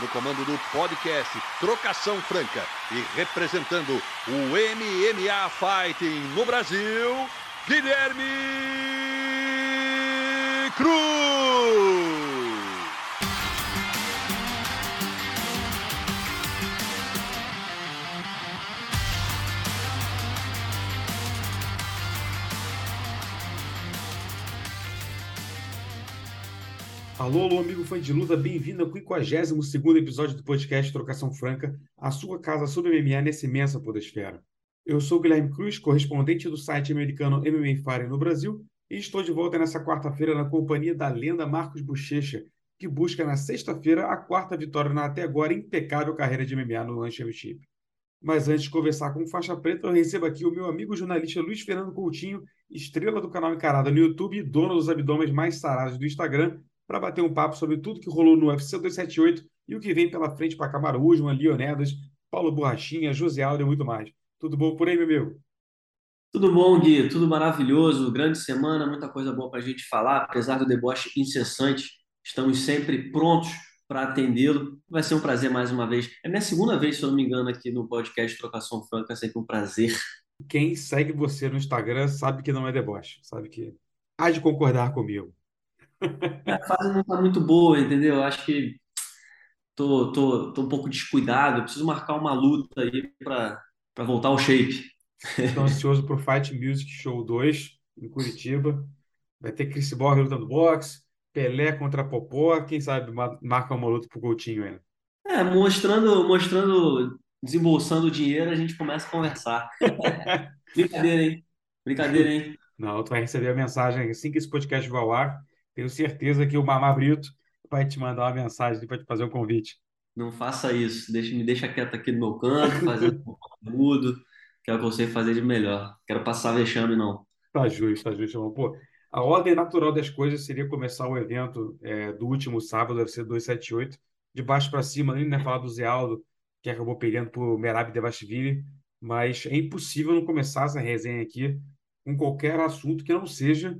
no comando do podcast Trocação Franca e representando o MMA Fighting no Brasil, Guilherme Cruz. Alô, alô, amigo fã de luta, bem-vindo ao 52 episódio do podcast Trocação Franca, a sua casa sobre MMA nessa imensa podosfera. Eu sou Guilherme Cruz, correspondente do site americano MMA Fire no Brasil, e estou de volta nessa quarta-feira na companhia da lenda Marcos Bochecha, que busca na sexta-feira a quarta vitória na até agora impecável carreira de MMA no Land Championship. Mas antes de conversar com Faixa Preta, eu recebo aqui o meu amigo jornalista Luiz Fernando Coutinho, estrela do canal Encarada no YouTube e dono dos abdômenes mais sarados do Instagram, para bater um papo sobre tudo que rolou no UFC 278 e o que vem pela frente para Camaro Usman, Leonedas, Paulo Borrachinha, José Aldo e muito mais. Tudo bom por aí, meu amigo? Tudo bom, Gui? Tudo maravilhoso. Grande semana, muita coisa boa para a gente falar. Apesar do deboche incessante, estamos sempre prontos para atendê-lo. Vai ser um prazer mais uma vez. É minha segunda vez, se eu não me engano, aqui no podcast Trocação Franca. É sempre um prazer. Quem segue você no Instagram sabe que não é deboche, sabe que há de concordar comigo. A fase não está muito boa, entendeu? Acho que tô, tô, tô um pouco descuidado. Preciso marcar uma luta aí para voltar ao shape. Estou ansioso para o Fight Music Show 2 em Curitiba. Vai ter Chris Borg lutando boxe, Pelé contra Popó. Quem sabe marca uma luta para o Coutinho ainda. É, mostrando, mostrando, desembolsando dinheiro, a gente começa a conversar. Brincadeira, hein? Brincadeira, hein? Não, tu vai receber a mensagem assim que esse podcast vai ao ar. Tenho certeza que o Mamá Brito vai te mandar uma mensagem para te fazer um convite. Não faça isso. Deixa, me deixa quieto aqui no meu canto, fazendo mudo, que é o que eu sei fazer de melhor. Quero passar vexame, não. Tá justo, tá justo. Pô, a ordem natural das coisas seria começar o evento é, do último sábado, deve ser 278, de baixo para cima, nem né? Falar do Zé Aldo, que acabou perdendo por Merab Devashvili, mas é impossível não começar essa resenha aqui com qualquer assunto que não seja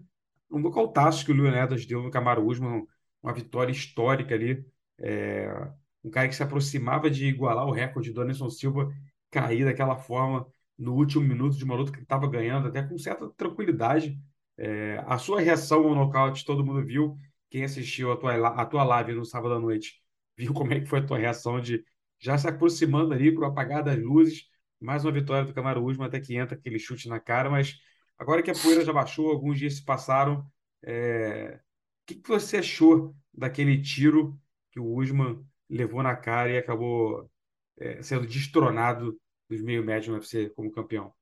um nocautaço que o Leonidas deu no Camaro Usman, uma vitória histórica ali. É, um cara que se aproximava de igualar o recorde do Anderson Silva cair daquela forma no último minuto de uma luta que estava ganhando, até com certa tranquilidade. É, a sua reação ao nocaute, todo mundo viu. Quem assistiu a tua, a tua live no sábado à noite viu como é que foi a tua reação de já se aproximando ali para o apagar das luzes. Mais uma vitória do Camaro Usman, até que entra aquele chute na cara, mas Agora que a poeira já baixou, alguns dias se passaram, é... o que, que você achou daquele tiro que o Usman levou na cara e acabou é, sendo destronado dos meio médios no UFC como campeão?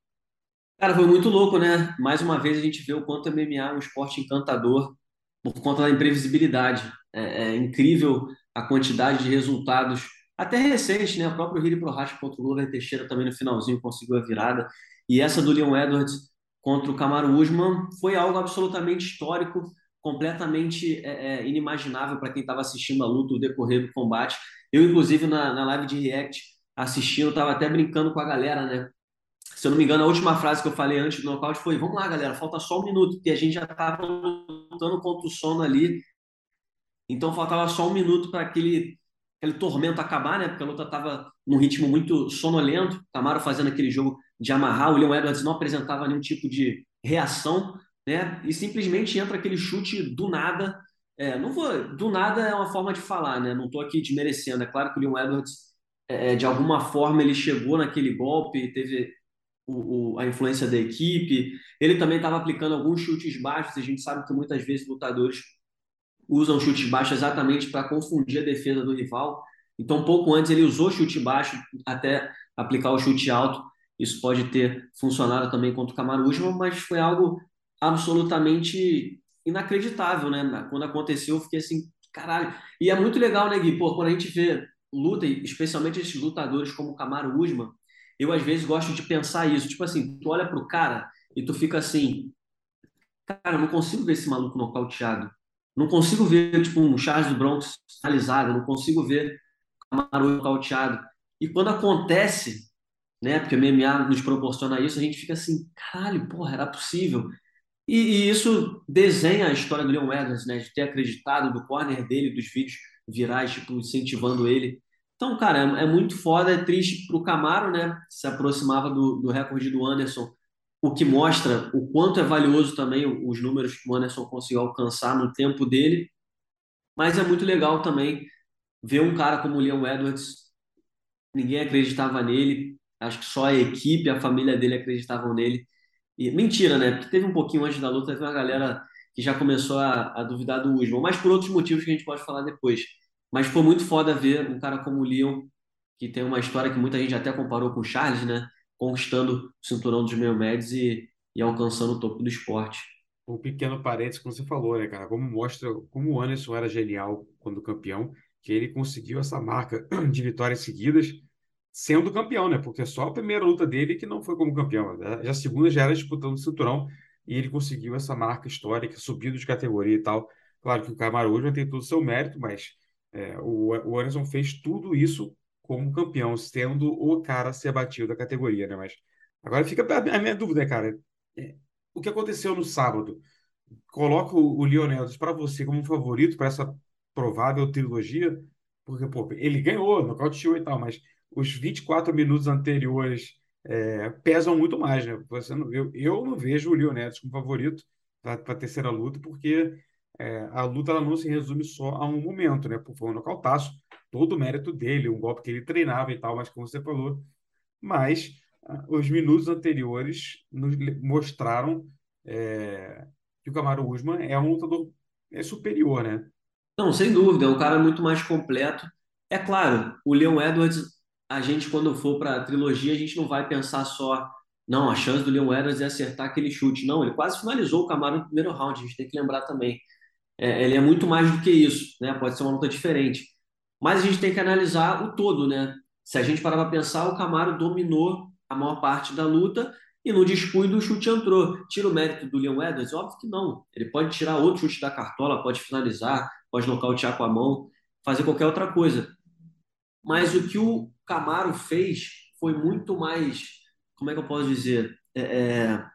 Cara, foi muito louco, né? Mais uma vez a gente vê o quanto MMA é um esporte encantador por conta da imprevisibilidade. É, é incrível a quantidade de resultados, até recente, né? O próprio Hiri Prohaska contra o Lula Teixeira também no finalzinho conseguiu a virada. E essa do Leon Edwards contra o Camaro Usman foi algo absolutamente histórico, completamente é, é, inimaginável para quem estava assistindo a luta, o decorrer do combate. Eu, inclusive, na, na live de React, assistindo, estava até brincando com a galera, né? Se eu não me engano, a última frase que eu falei antes do nocaute foi: vamos lá, galera, falta só um minuto, porque a gente já estava lutando contra o sono ali. Então faltava só um minuto para aquele, aquele tormento acabar, né? Porque a luta estava num ritmo muito sonolento. Camaro fazendo aquele jogo de amarrar. O Leon Edwards não apresentava nenhum tipo de reação, né? E simplesmente entra aquele chute do nada. É, não vou, do nada é uma forma de falar, né? Não estou aqui desmerecendo. É claro que o Leon Edwards, é, é, de alguma forma, ele chegou naquele golpe, teve o, o, a influência da equipe. Ele também estava aplicando alguns chutes baixos. A gente sabe que muitas vezes lutadores usam chutes baixos exatamente para confundir a defesa do rival. Então, pouco antes ele usou chute baixo até aplicar o chute alto. Isso pode ter funcionado também contra o Camaro mas foi algo absolutamente inacreditável, né? Quando aconteceu, eu fiquei assim, caralho. E é muito legal, né, Gui? Pô, quando a gente vê luta, especialmente esses lutadores como o Camaro Usman, Eu, às vezes, gosto de pensar isso. Tipo assim, tu olha pro cara e tu fica assim, cara, eu não consigo ver esse maluco nocauteado. Não consigo ver, tipo, um Charles do Bronx finalizado. Não consigo ver o Kamaru nocauteado. E quando acontece, né, porque o MMA nos proporciona isso, a gente fica assim, caralho, porra, era possível. E, e, isso desenha a história do Leon Edwards, né? De ter acreditado do corner dele, dos vídeos virais, tipo, incentivando ele. Então, cara, é, é muito foda, é triste pro Camaro, né? Se aproximava do, do recorde do Anderson, o que mostra o quanto é valioso também os números que o Anderson conseguiu alcançar no tempo dele. Mas é muito legal também ver um cara como o Leon Edwards, ninguém acreditava nele, acho que só a equipe, a família dele acreditavam nele e, mentira, né? Porque teve um pouquinho antes da luta, teve uma galera que já começou a, a duvidar do Usman, mas por outros motivos que a gente pode falar depois. Mas foi muito foda ver um cara como o Leon, que tem uma história que muita gente até comparou com o Charles, né? Conquistando o cinturão dos meio médios e, e alcançando o topo do esporte. Um pequeno parênteses, como você falou, né, cara? Como mostra como o Anderson era genial quando campeão, que ele conseguiu essa marca de vitórias seguidas sendo campeão, né? Porque só a primeira luta dele que não foi como campeão. Né? Já a segunda já era disputando o cinturão e ele conseguiu essa marca histórica, subindo de categoria e tal. Claro que o Kamaru já tem todo o seu mérito, mas é, o, o Anderson fez tudo isso como campeão, sendo o cara a ser batido da categoria, né? Mas agora fica a minha dúvida, cara. É, o que aconteceu no sábado? Coloca o, o Lionel para você como favorito para essa provável trilogia? Porque, pô, ele ganhou, nocauteou e tal, mas os 24 minutos anteriores é, pesam muito mais, né? Você não, eu, eu não vejo o Leonetti como favorito para a terceira luta, porque é, a luta ela não se resume só a um momento, né? Foi um nocautaço, todo o mérito dele, um golpe que ele treinava e tal, mas como você falou. Mas os minutos anteriores nos mostraram é, que o Camaro Usman é um lutador é superior, né? Não, sem dúvida, é um cara muito mais completo. É claro, o Leon Edwards a gente, quando for para a trilogia, a gente não vai pensar só, não, a chance do Leon Edwards é acertar aquele chute. Não, ele quase finalizou o Camaro no primeiro round, a gente tem que lembrar também. É, ele é muito mais do que isso, né? Pode ser uma luta diferente. Mas a gente tem que analisar o todo, né? Se a gente parar para pensar, o Camaro dominou a maior parte da luta e no descuido o chute entrou. Tira o mérito do Leon Edwards? Óbvio que não. Ele pode tirar outro chute da cartola, pode finalizar, pode nocautear com a mão, fazer qualquer outra coisa. Mas o que o Camaro fez foi muito mais, como é que eu posso dizer? É, é,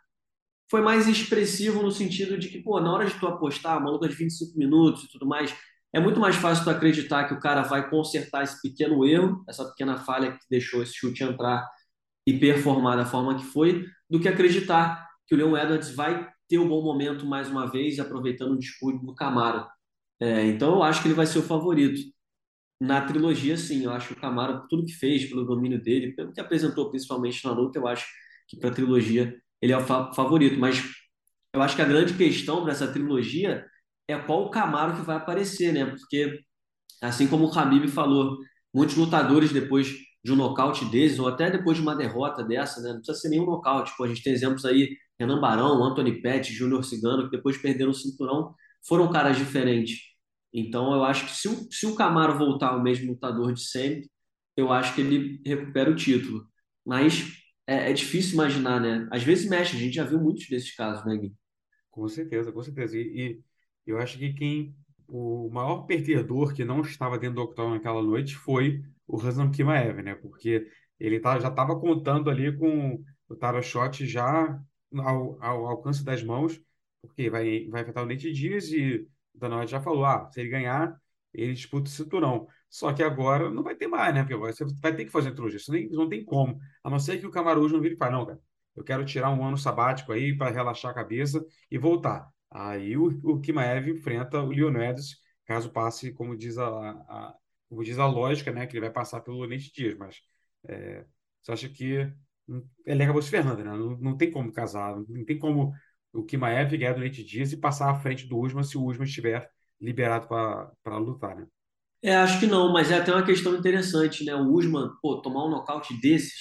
foi mais expressivo no sentido de que, pô, na hora de tu apostar, uma luta de 25 minutos e tudo mais, é muito mais fácil tu acreditar que o cara vai consertar esse pequeno erro, essa pequena falha que deixou esse chute entrar e performar da forma que foi, do que acreditar que o Leon Edwards vai ter um bom momento mais uma vez, aproveitando o descuido do Camaro. É, então eu acho que ele vai ser o favorito. Na trilogia, sim, eu acho que o Camaro, tudo que fez, pelo domínio dele, pelo que apresentou principalmente na luta, eu acho que para a trilogia ele é o fa favorito. Mas eu acho que a grande questão para essa trilogia é qual o Camaro que vai aparecer, né? Porque, assim como o Khabib falou, muitos lutadores depois de um nocaute desses, ou até depois de uma derrota dessa, né? Não precisa ser nenhum nocaute. Pô, a gente tem exemplos aí, Renan Barão, Anthony Pettis, Júnior Cigano, que depois perderam o cinturão, foram caras diferentes. Então, eu acho que se o, se o Camaro voltar ao mesmo lutador de sempre, eu acho que ele recupera o título. Mas é, é difícil imaginar, né? Às vezes mexe, a gente já viu muitos desses casos, né, Gui? Com certeza, com certeza. E, e eu acho que quem o maior perdedor que não estava dentro do octógono naquela noite foi o Razan Kimaev, né? Porque ele tá, já estava contando ali com o Tara Shot já ao, ao, alcance das mãos, porque vai, vai afetar o Nate Dias e o Dana já falou, ah, se ele ganhar, ele disputa o cinturão. Só que agora não vai ter mais, né? Porque você vai ter que fazer trilogia. Isso nem, não tem como. A não ser que o Camarujo não vire e fale, não, cara, eu quero tirar um ano sabático aí para relaxar a cabeça e voltar. Aí o, o Kimaev enfrenta o Leonidas, caso passe, como diz a, a, como diz a lógica, né? Que ele vai passar pelo Nate Dias. Mas é, você acha que ele acabou se ferrando, né? Não, não tem como casar, não tem como o Kimaev ganhar do Nate Diaz e passar à frente do Usman se o Usman estiver liberado para lutar, né? É, acho que não, mas é até uma questão interessante, né? O Usman, pô, tomar um nocaute desses,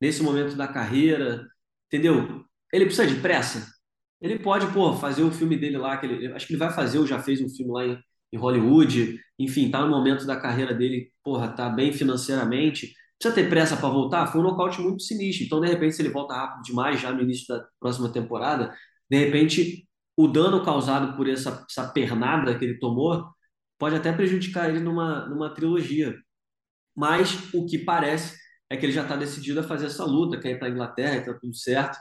nesse momento da carreira, entendeu? Ele precisa de pressa. Ele pode, pô, fazer o filme dele lá, que ele, acho que ele vai fazer, ou já fez um filme lá em, em Hollywood, enfim, tá no momento da carreira dele, porra, tá bem financeiramente, precisa ter pressa para voltar. Foi um nocaute muito sinistro. Então, de repente, se ele volta rápido demais já no início da próxima temporada, de repente, o dano causado por essa, essa pernada que ele tomou pode até prejudicar ele numa, numa trilogia. Mas o que parece é que ele já está decidido a fazer essa luta, quer ir para a Inglaterra, está tudo certo.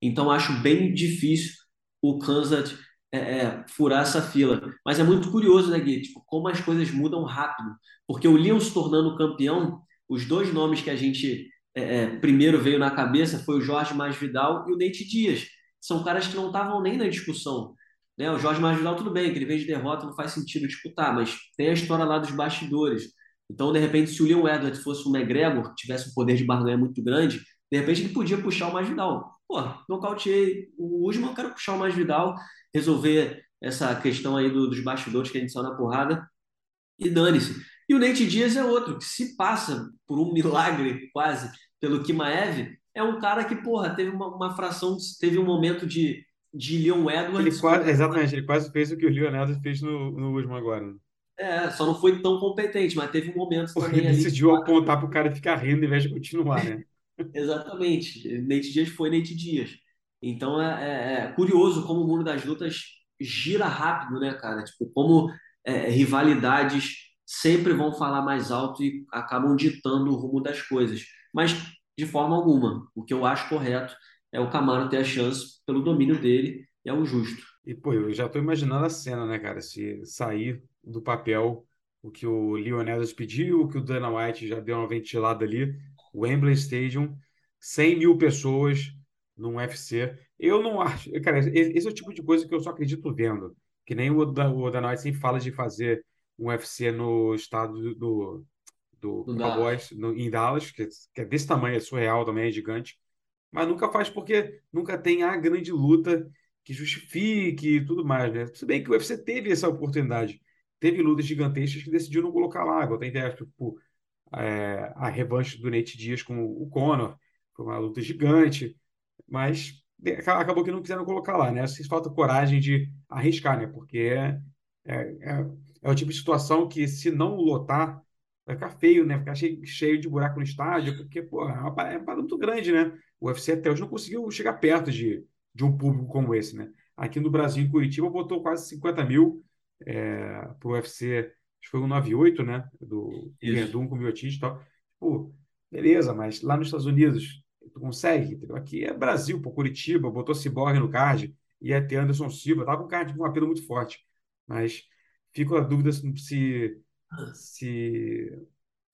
Então, acho bem difícil o Kansas é, é, furar essa fila. Mas é muito curioso, né, Gui? Tipo, como as coisas mudam rápido. Porque o Leon se tornando campeão, os dois nomes que a gente é, é, primeiro veio na cabeça foi o Jorge Masvidal e o Nate Dias. São caras que não estavam nem na discussão. Né? O Jorge Masvidal, tudo bem, que ele veio de derrota, não faz sentido disputar, mas tem a história lá dos bastidores. Então, de repente, se o Leon Edwards fosse um McGregor, que tivesse um poder de barganha muito grande, de repente ele podia puxar o Masvidal. Pô, nocauteei o Usman, eu quero puxar o Masvidal, resolver essa questão aí do, dos bastidores que a gente saiu na porrada e dane-se. E o Nate Diaz é outro, que se passa por um milagre quase pelo Kimaev, é um cara que, porra, teve uma, uma fração, teve um momento de, de Leon Edwards. Ele quase, exatamente, ele quase fez o que o Leon Edwards fez no, no último agora. É, só não foi tão competente, mas teve um momento Porque também ele ali. decidiu apontar pro cara ficar rindo em vez de continuar, né? Exatamente. Nate Diaz foi Nate Diaz. Então é, é, é curioso como o mundo das lutas gira rápido, né, cara? Tipo, como é, rivalidades sempre vão falar mais alto e acabam ditando o rumo das coisas. Mas de forma alguma, o que eu acho correto é o Camaro ter a chance pelo domínio dele, é o justo. E, pô, eu já tô imaginando a cena, né, cara? Se sair do papel o que o Lionel pediu, o que o Dana White já deu uma ventilada ali, o Wembley Stadium, 100 mil pessoas num UFC. Eu não acho. Cara, esse é o tipo de coisa que eu só acredito vendo. Que nem o, o Dana White sempre fala de fazer um UFC no estado do, do, do Cowboys, no, em Dallas, que, que é desse tamanho, é surreal também, é gigante. Mas nunca faz porque nunca tem a grande luta que justifique e tudo mais, né? Se bem que o UFC teve essa oportunidade. Teve lutas gigantescas que decidiu não colocar lá. Igual tem tipo, é, a revanche do Nate Dias com o Conor. Foi uma luta gigante. Mas acabou que não quiseram colocar lá, né? Se falta coragem de arriscar, né? Porque é, é, é, o tipo de situação que, se não lotar, vai ficar feio, né? Ficar cheio, cheio de buraco no estádio, porque, pô, é uma parada muito grande, né? O UFC até hoje não conseguiu chegar perto de, de um público como esse, né? Aqui no Brasil, em Curitiba, botou quase 50 mil é, para o UFC, acho que foi o 98, né? Do Verdun com o Miotis e tal. Pô, beleza, mas lá nos Estados Unidos, tu consegue? Entendeu? Aqui é Brasil, pô, Curitiba, botou Cyborg no card, ia ter Anderson Silva, tava com um card com um apelo muito forte. Mas fico a dúvida se, se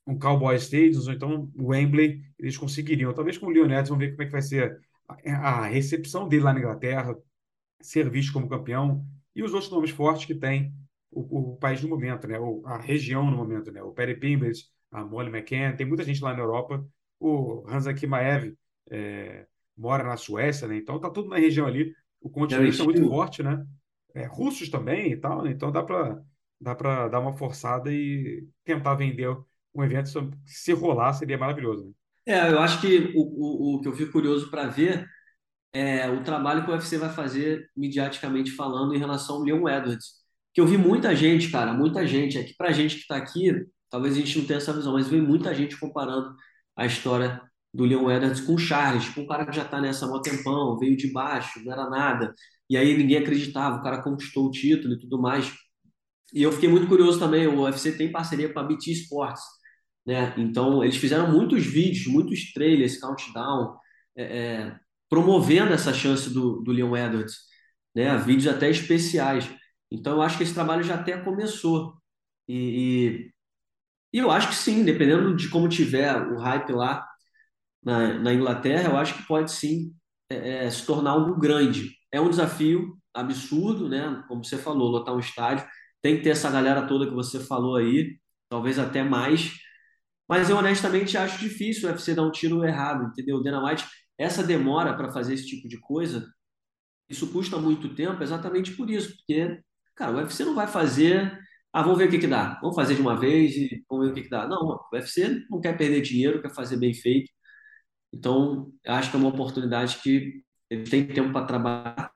um Cowboy Stadium ou então o Wembley eles conseguiriam. Talvez com o Leonardo, vamos ver como é que vai ser a recepção dele lá na Inglaterra, ser visto como campeão, e os outros nomes fortes que tem o, o país no momento, né? O, a região no momento, né? O Perry Pimbers, a Molly McCann, tem muita gente lá na Europa. O Hansa Kimaev é, mora na Suécia, né? Então tá tudo na região ali. O continente é muito forte, né? É, russos também e tal, né? então dá para dá para dar uma forçada e tentar vender um evento. Se rolar, seria maravilhoso. Né? É, eu acho que o, o, o que eu fico curioso para ver é o trabalho que o UFC vai fazer, mediaticamente falando, em relação ao Leon Edwards. Que eu vi muita gente, cara, muita gente. É que pra gente que está aqui, talvez a gente não tenha essa visão, mas vi muita gente comparando a história do Leon Edwards com o Charles, com um cara que já está nessa há tempão, veio de baixo, não era nada. E aí ninguém acreditava, o cara conquistou o título e tudo mais. E eu fiquei muito curioso também, o UFC tem parceria com a BT Sports, né? Então, eles fizeram muitos vídeos, muitos trailers, countdown, é, é, promovendo essa chance do, do Leon Edwards, né? Vídeos até especiais. Então, eu acho que esse trabalho já até começou. E, e, e eu acho que sim, dependendo de como tiver o hype lá na, na Inglaterra, eu acho que pode sim é, é, se tornar algo grande. É um desafio absurdo, né? Como você falou, lotar um estádio. Tem que ter essa galera toda que você falou aí, talvez até mais mas eu honestamente acho difícil o UFC dar um tiro errado, entendeu? O Dana White, essa demora para fazer esse tipo de coisa, isso custa muito tempo exatamente por isso, porque, cara, o UFC não vai fazer, ah, vamos ver o que que dá, vamos fazer de uma vez e vamos ver o que que dá. Não, o UFC não quer perder dinheiro, quer fazer bem feito. Então, acho que é uma oportunidade que ele tem tempo para trabalhar.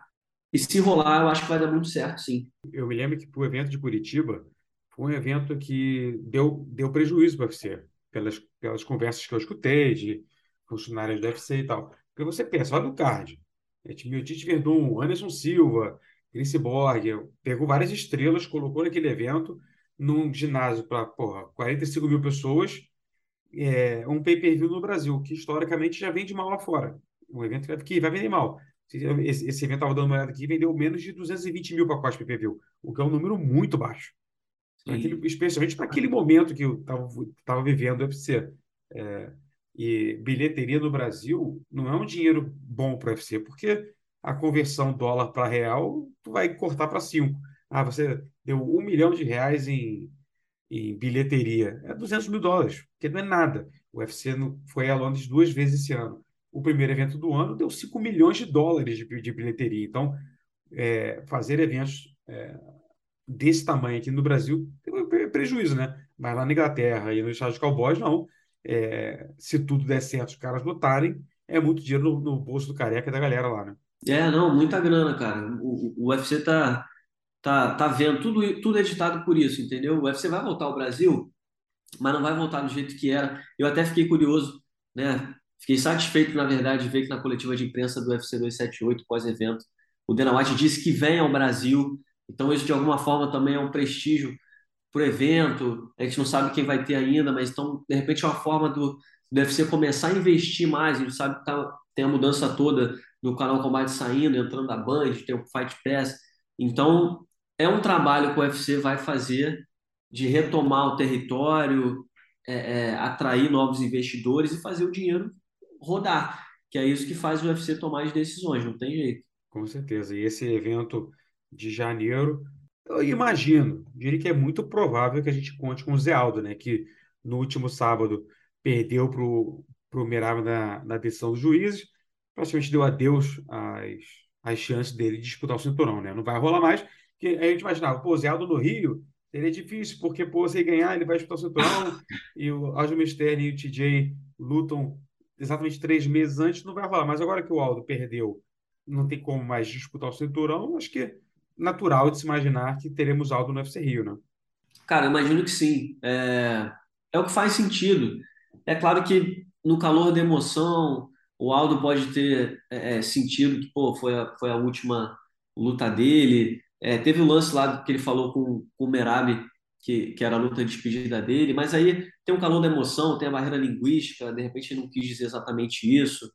E se rolar, eu acho que vai dar muito certo, sim. Eu me lembro que o evento de Curitiba, foi um evento que deu, deu prejuízo para o UFC pelas, pelas conversas que eu escutei de funcionários do UFC e tal. Porque você pensa, olha o card. É Tite Verdun, Anderson Silva, Chris Borg, pegou várias estrelas, colocou naquele evento, num ginásio para 45 mil pessoas, é, um pay-per-view no Brasil, que historicamente já vende mal lá fora. Um evento que vai vender mal. Esse, esse evento estava dando uma olhada aqui, vendeu menos de 220 mil pacotes pay-per-view, o que é um número muito baixo. Aquele, especialmente para aquele momento que eu estava vivendo o UFC. É, e bilheteria no Brasil não é um dinheiro bom para o UFC, porque a conversão dólar para real tu vai cortar para 5. Ah, você deu um milhão de reais em, em bilheteria. É 200 mil dólares, que não é nada. O UFC foi a Londres duas vezes esse ano. O primeiro evento do ano deu 5 milhões de dólares de, de bilheteria. Então, é, fazer eventos é, desse tamanho aqui no Brasil tem prejuízo, né? Mas lá na Inglaterra e nos Estados Cowboys, não. É, se tudo der certo, os caras notarem, é muito dinheiro no, no bolso do careca da galera lá, né? É, não, muita grana, cara. O, o UFC tá, tá, tá vendo, tudo, tudo editado por isso, entendeu? O UFC vai voltar ao Brasil, mas não vai voltar do jeito que era. Eu até fiquei curioso, né? Fiquei satisfeito, na verdade, de ver que na coletiva de imprensa do UFC 278, pós-evento, o Dana White disse que vem ao Brasil. Então, isso de alguma forma também é um prestígio para o evento. A gente não sabe quem vai ter ainda, mas então, de repente, é uma forma do, do UFC começar a investir mais. A gente sabe que tá, tem a mudança toda do canal Combate saindo, entrando da Band, tem o Fight Pass. Então, é um trabalho que o UFC vai fazer de retomar o território, é, é, atrair novos investidores e fazer o dinheiro rodar, que é isso que faz o UFC tomar as decisões, não tem jeito. Com certeza. E esse evento de janeiro, eu imagino, diria que é muito provável que a gente conte com o Zé Aldo, né? Que no último sábado perdeu para o Merab na, na decisão dos juízes, praticamente deu adeus às, às chances dele de disputar o cinturão, né? Não vai rolar mais, porque aí a gente imaginava, pô, Zé Aldo no Rio seria difícil, porque, pô, se ele ganhar, ele vai disputar o cinturão, e o Aljamain Sterling e o TJ lutam exatamente três meses antes, não vai rolar. Mas agora que o Aldo perdeu, não tem como mais disputar o cinturão, acho que é natural de se imaginar que teremos Aldo no UFC Rio, né? Cara, imagino que sim. É, é o que faz sentido. É claro que no calor da emoção, o Aldo pode ter é, é, sentido que pô, foi, a, foi a última luta dele. É, teve o um lance lá que ele falou com, com o Merab, que, que era a luta de despedida dele, mas aí tem um calor da emoção, tem a barreira linguística, de repente não quis dizer exatamente isso.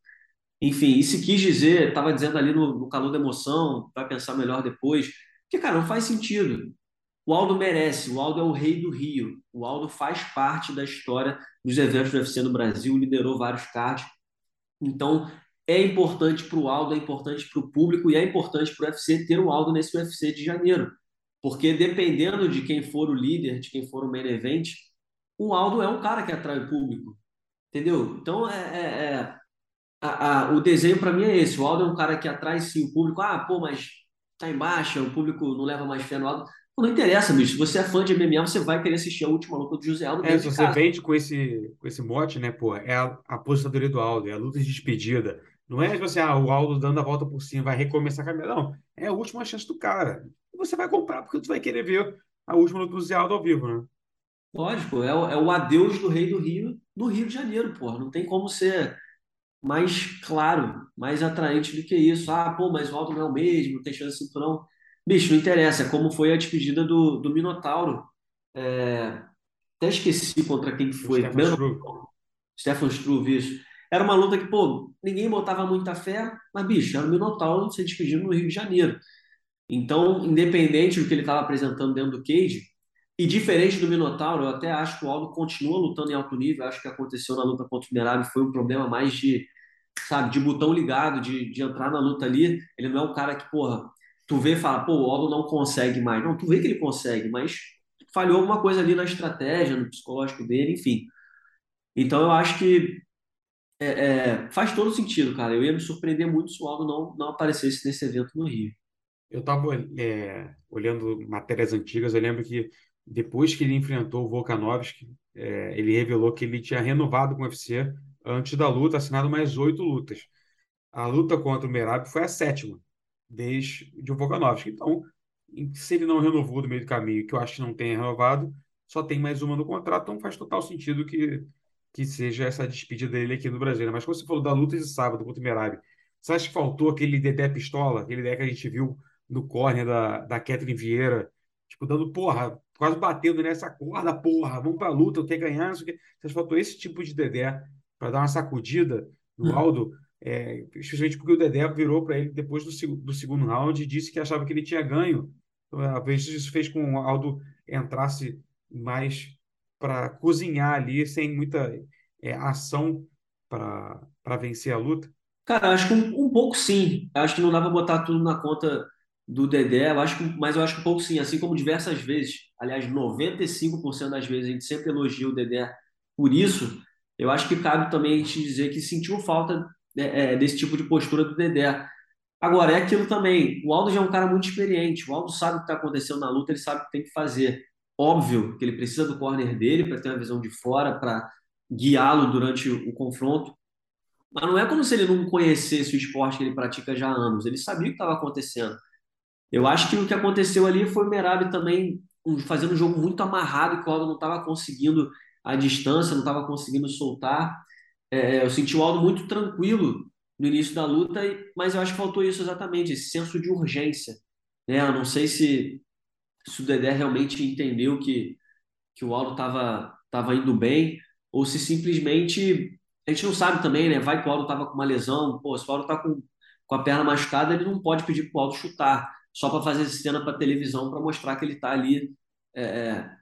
Enfim, e se quis dizer, estava dizendo ali no, no calor da emoção, vai pensar melhor depois. Porque, cara, não faz sentido. O Aldo merece, o Aldo é o rei do Rio. O Aldo faz parte da história dos eventos do UFC no Brasil, liderou vários cards. Então, é importante para o Aldo, é importante para o público e é importante para o UFC ter o Aldo nesse UFC de janeiro. Porque dependendo de quem for o líder, de quem for o main event, o Aldo é um cara que atrai o público. Entendeu? Então, é, é, é a, a, o desenho para mim é esse. O Aldo é um cara que atrai sim o público. Ah, pô, mas tá em baixa, o público não leva mais fé no Aldo. Pô, não interessa, bicho. Se você é fã de MMA, você vai querer assistir a última luta do José Aldo. É, se você vende com esse, com esse mote, né, pô, é a aposentadoria do Aldo, é a luta de despedida. Não é tipo assim, ah, o Aldo dando a volta por cima, vai recomeçar a caminhada. Não, é a última chance do cara. E você vai comprar porque tu vai querer ver a última luta do Zé Aldo ao vivo, né? Lógico, é o, é o adeus do Rei do Rio no Rio de Janeiro, porra. Não tem como ser mais claro, mais atraente do que isso. Ah, pô, mas o Aldo não é o mesmo, tem chance de cinturão. Bicho, não interessa, é como foi a despedida do, do Minotauro. É... Até esqueci contra quem foi. Stefan Struve. Stefan Struve, isso. Era uma luta que, pô, ninguém botava muita fé, mas, bicho, era o Minotauro se despedindo no Rio de Janeiro. Então, independente do que ele estava apresentando dentro do cage, e diferente do Minotauro, eu até acho que o Aldo continua lutando em alto nível. Eu acho que aconteceu na luta contra o Merab foi um problema mais de, sabe, de botão ligado, de, de entrar na luta ali. Ele não é um cara que, porra, tu vê e fala, pô, o Aldo não consegue mais. Não, tu vê que ele consegue, mas falhou alguma coisa ali na estratégia, no psicológico dele, enfim. Então eu acho que é, é, faz todo sentido, cara. Eu ia me surpreender muito se o Aldo não, não aparecesse nesse evento no Rio. Eu estava é, olhando matérias antigas, eu lembro que depois que ele enfrentou o Volkanovski, é, ele revelou que ele tinha renovado com o UFC antes da luta, assinado mais oito lutas. A luta contra o Merab foi a sétima, desde o Volkanovski. Então, se ele não renovou do meio do caminho, que eu acho que não tenha renovado, só tem mais uma no contrato, então faz total sentido que que seja essa despedida dele aqui no Brasil. né? Mas quando você falou da luta de sábado contra o Merab, você acha que faltou aquele Dedé Pistola, aquele Dedé que a gente viu no corner da, da Catherine Vieira, tipo, dando porra, quase batendo nessa corda, porra, vamos pra luta, quer ganhar, não sei o quê. Você acha que faltou esse tipo de Dedé para dar uma sacudida no Aldo? É, especialmente porque o Dedé virou para ele depois do, do segundo round e disse que achava que ele tinha ganho. Então, às vezes isso fez com que o Aldo entrasse mais para cozinhar ali, sem muita é, ação para para vencer a luta. Cara, acho que um, um pouco sim. Acho que não dá pra botar tudo na conta do Dedé, eu acho que, mas eu acho que um pouco sim. Assim como diversas vezes, aliás, 95% das vezes a gente sempre elogia o Dedé por isso, eu acho que cabe também a gente dizer que sentiu falta é, é, desse tipo de postura do Dedé. Agora, é aquilo também, o Aldo já é um cara muito experiente, o Aldo sabe o que está acontecendo na luta, ele sabe o que tem que fazer. Óbvio que ele precisa do corner dele para ter uma visão de fora, para guiá-lo durante o confronto, mas não é como se ele não conhecesse o esporte que ele pratica já há anos. Ele sabia o que estava acontecendo. Eu acho que o que aconteceu ali foi o Merab também fazendo um jogo muito amarrado, que o Aldo não estava conseguindo a distância, não estava conseguindo soltar. É, eu senti o Aldo muito tranquilo no início da luta, mas eu acho que faltou isso exatamente, esse senso de urgência. Né? Eu não sei se, se o Dedé realmente entendeu que, que o Aldo estava tava indo bem, ou se simplesmente. A gente não sabe também, né? Vai que o Aldo estava com uma lesão, pô, se o Aldo está com, com a perna machucada, ele não pode pedir para o Aldo chutar, só para fazer cena para televisão, para mostrar que ele está ali é, é,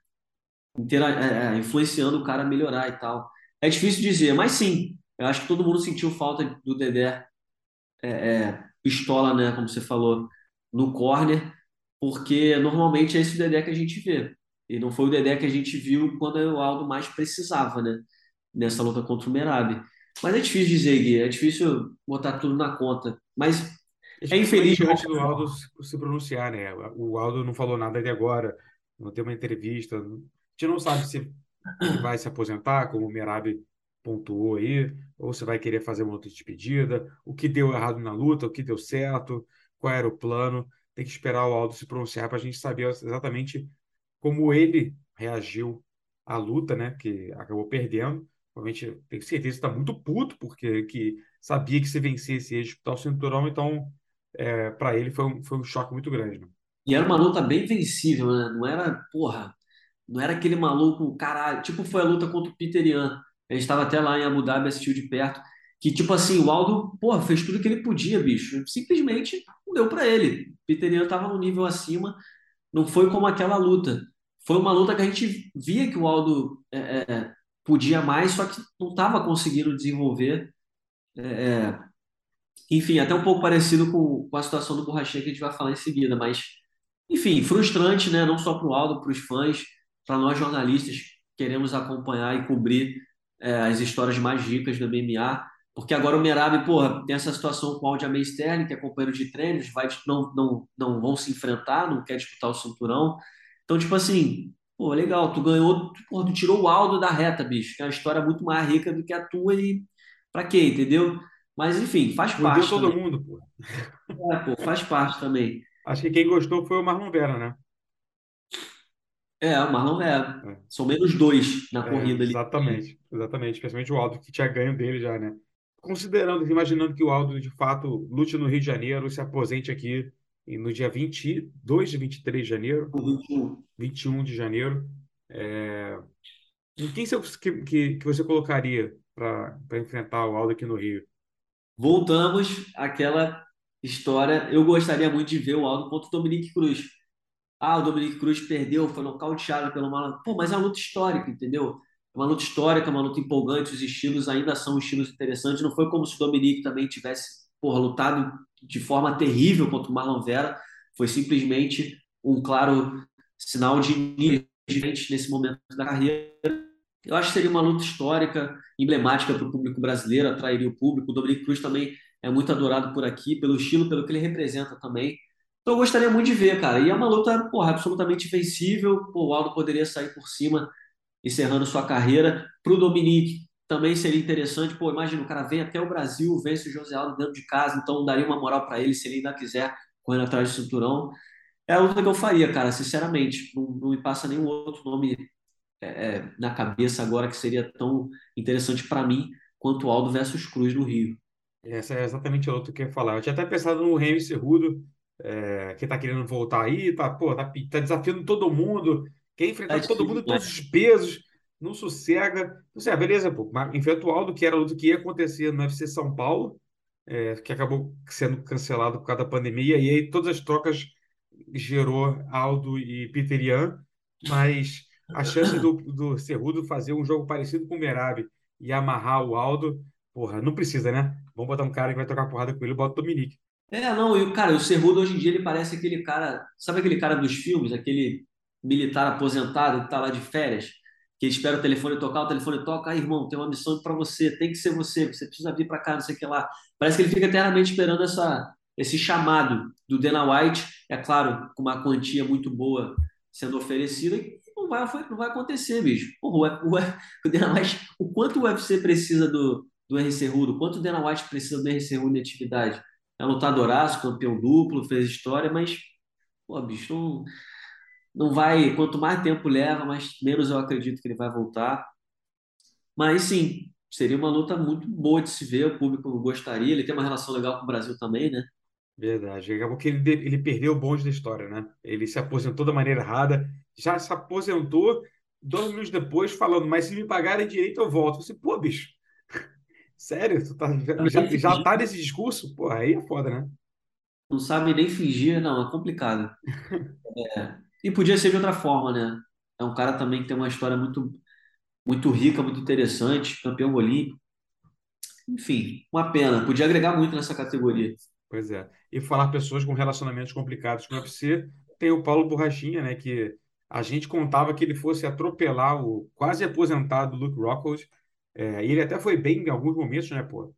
é, é, influenciando o cara a melhorar e tal. É difícil dizer, mas sim, eu acho que todo mundo sentiu falta do Dedé é, pistola, né, como você falou, no corner, porque normalmente é esse Dedé que a gente vê. E não foi o Dedé que a gente viu quando o Aldo mais precisava, né, nessa luta contra o Merab. Mas é difícil dizer, Gui, é difícil botar tudo na conta. Mas é infeliz antes do Aldo se se pronunciar, né? O Aldo não falou nada até agora, não tem uma entrevista. A gente não sabe se ele vai se aposentar, como o Merab pontuou aí, ou se vai querer fazer uma outra despedida, o que deu errado na luta, o que deu certo, qual era o plano. Tem que esperar o Aldo se pronunciar para a gente saber exatamente como ele reagiu à luta, né? Que acabou perdendo. Provavelmente tenho certeza que está muito puto, porque que sabia que se vencesse ia disputar o cinturão, então é, para ele foi um, foi um choque muito grande. Né? E era uma luta bem vencível, né? Não era, porra, não era aquele maluco, caralho. Tipo, foi a luta contra o Peter Yan. A gente estava até lá em Abu Dhabi, assistiu de perto. Que, tipo assim, o Aldo, porra, fez tudo que ele podia, bicho. Simplesmente não deu pra ele. Peter Yan tava no nível acima. Não foi como aquela luta. Foi uma luta que a gente via que o Aldo é, é, podia mais, só que não estava conseguindo desenvolver. É, enfim, até um pouco parecido com, com a situação do Borrachinha que a gente vai falar em seguida, mas, enfim, frustrante, né? Não só para o Aldo, para os fãs, para nós jornalistas que queremos acompanhar e cobrir é, as histórias mais ricas do MMA, porque agora o Merab, porra, tem essa situação com o Aljamain Sterling, que é companheiro de treinos, vai, não, não, não vão se enfrentar, não quer disputar o cinturão. Então, tipo assim, pô, legal, tu ganhou, tu, porra, tu tirou o Aldo da reta, bicho, que é uma história muito mais rica do que a tua e pra quê, entendeu? Mas, enfim, faz Fudeu parte todo também. mundo, pô. É, pô, faz parte também. Acho que quem gostou foi o Marlon Vera, né? É, o Marlon Vera. É. São menos dois na É, corrida ali. exatamente, exatamente. Especialmente o Aldo, que tinha ganho dele já, né? Considerando, imaginando que o Aldo, de fato, lute no Rio de Janeiro, se aposente aqui e no dia 22 de 23 de janeiro, O 21. 21 de janeiro. É... Em quem você, que, que, que você colocaria para enfrentar o Aldo aqui no Rio? Voltamos àquela história. Eu gostaria muito de ver o Aldo contra o Dominique Cruz. Ah, o Dominique Cruz perdeu, foi nocauteado pelo Marlon. Pô, mas é uma luta histórica, entendeu? É uma luta histórica, uma luta empolgante. Os estilos ainda são estilos interessantes. Não foi como se o Dominique também tivesse, porra, lutado de forma terrível contra o Marlon Vera. Foi simplesmente um claro sinal de nível nesse momento da carreira. Eu acho que seria uma luta histórica, emblemática para o público brasileiro, atrairia o público. O Dominique Cruz também é muito adorado por aqui, pelo estilo, pelo que ele representa também. Então eu gostaria muito de ver, cara. E é uma luta, porra, absolutamente vencível. O Aldo poderia sair por cima, encerrando sua carreira. Para o Dominique também seria interessante. Pô, imagina, o cara vem até o Brasil, vence o José Aldo dentro de casa, então daria uma moral para ele se ele ainda quiser correndo atrás do cinturão. É a luta que eu faria, cara, sinceramente. Não, não me passa nenhum outro nome é, é na cabeça agora que seria tão interessante para mim quanto Aldo versus Cruz no Rio. Essa é exatamente a outra que eu ia falar. Eu tinha até pensado no Henry Cerrudo, é, que tá querendo voltar aí, tá, pô, tá, tá desafiando todo mundo, quer enfrentar É todo mundo, todos né? os pesos, não sossega. Não sei, ah, beleza, pô, mas enfrenta o Aldo, que era luta que ia acontecer no UFC São Paulo, é, que acabou sendo cancelado por causa da pandemia, e aí todas as trocas gerou Aldo e Peter Yan, mas a chance do, do Cerrudo fazer um jogo parecido com o Merab e amarrar o Aldo, porra, não precisa, né? Vamos botar um cara que vai trocar porrada com ele, bota o Dominique. É, não, e o cara, o Cerrudo hoje em dia ele parece aquele cara, sabe aquele cara dos filmes, aquele militar aposentado que tá lá de férias, que espera o telefone tocar, o telefone toca, ah, irmão, tem uma missão para você, tem que ser você, você precisa vir para cá, não sei o que lá. Parece que ele fica eternamente esperando essa, esse chamado do Dana White, é claro, com uma quantia muito boa sendo oferecida, vai, não vai acontecer, bicho. Porra, o, o, o Dana White, o quanto o UFC precisa do, do R. Cerrudo, o quanto o Dana White precisa do R. Cerrudo em atividade? É lutadoraço, campeão duplo, fez história, mas, pô, bicho, não, não vai. Quanto mais tempo leva, mais menos eu acredito que ele vai voltar. Mas sim, seria uma luta muito boa de se ver, o público gostaria. Ele tem uma relação legal com o Brasil também, né? Verdade. Acabou que ele, ele perdeu o bonde da história, né? Ele se aposentou da maneira errada, já se aposentou dois minutos depois falando, mas se me pagarem direito eu volto. Você, pô, bicho, sério? Tu tá, já, já, tá nesse discurso? Pô, aí é foda, né? não sabe nem fingir, não, é complicado. É. E podia ser de outra forma, né? É um cara também que tem uma história muito, muito rica, muito interessante, campeão olímpico. Enfim, uma pena. Podia agregar muito nessa categoria. Pois é. E falar pessoas com relacionamentos complicados com o UFC, tem o Paulo Borrachinha, né? Que a gente contava que ele fosse atropelar o quase aposentado Luke Rockhold. É, e ele até foi bem em alguns momentos, né, pô?